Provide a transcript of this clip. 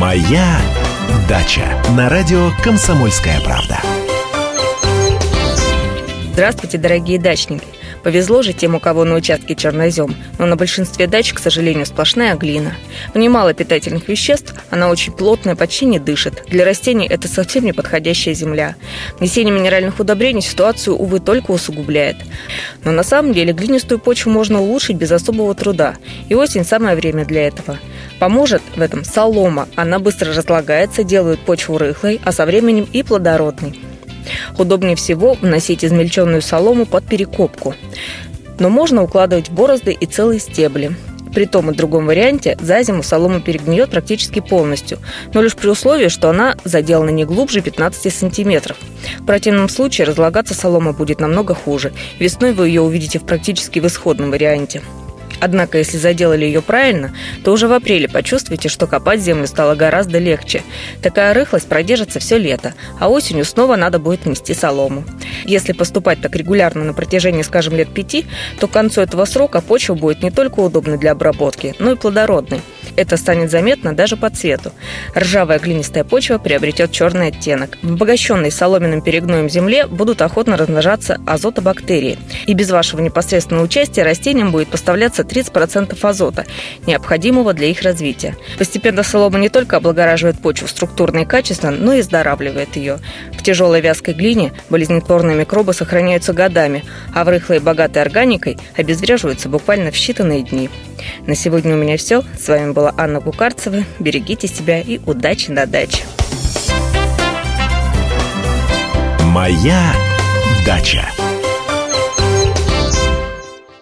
Моя дача на радио Комсомольская правда. Здравствуйте, дорогие дачники! Повезло же тем, у кого на участке чернозем, но на большинстве дач, к сожалению, сплошная глина. В ней мало питательных веществ, она очень плотная, почти не дышит. Для растений это совсем не подходящая земля. Внесение минеральных удобрений ситуацию, увы, только усугубляет. Но на самом деле глинистую почву можно улучшить без особого труда. И осень – самое время для этого. Поможет в этом солома. Она быстро разлагается, делает почву рыхлой, а со временем и плодородной. Удобнее всего вносить измельченную солому под перекопку. Но можно укладывать борозды и целые стебли. При том и другом варианте за зиму солома перегниет практически полностью, но лишь при условии, что она заделана не глубже 15 сантиметров. В противном случае разлагаться солома будет намного хуже. Весной вы ее увидите в практически в исходном варианте. Однако, если заделали ее правильно, то уже в апреле почувствуете, что копать землю стало гораздо легче. Такая рыхлость продержится все лето, а осенью снова надо будет нести солому. Если поступать так регулярно на протяжении, скажем, лет пяти, то к концу этого срока почва будет не только удобной для обработки, но и плодородной. Это станет заметно даже по цвету. Ржавая глинистая почва приобретет черный оттенок. В обогащенной соломенным перегноем земле будут охотно размножаться азотобактерии. И без вашего непосредственного участия растениям будет поставляться 30% азота, необходимого для их развития. Постепенно солома не только облагораживает почву структурно и качественно, но и оздоравливает ее. В тяжелой вязкой глине болезнетворные микробы сохраняются годами, а в рыхлой и богатой органикой обезвреживаются буквально в считанные дни. На сегодня у меня все. С вами была Анна Кукарцева. Берегите себя и удачи на даче. Моя дача.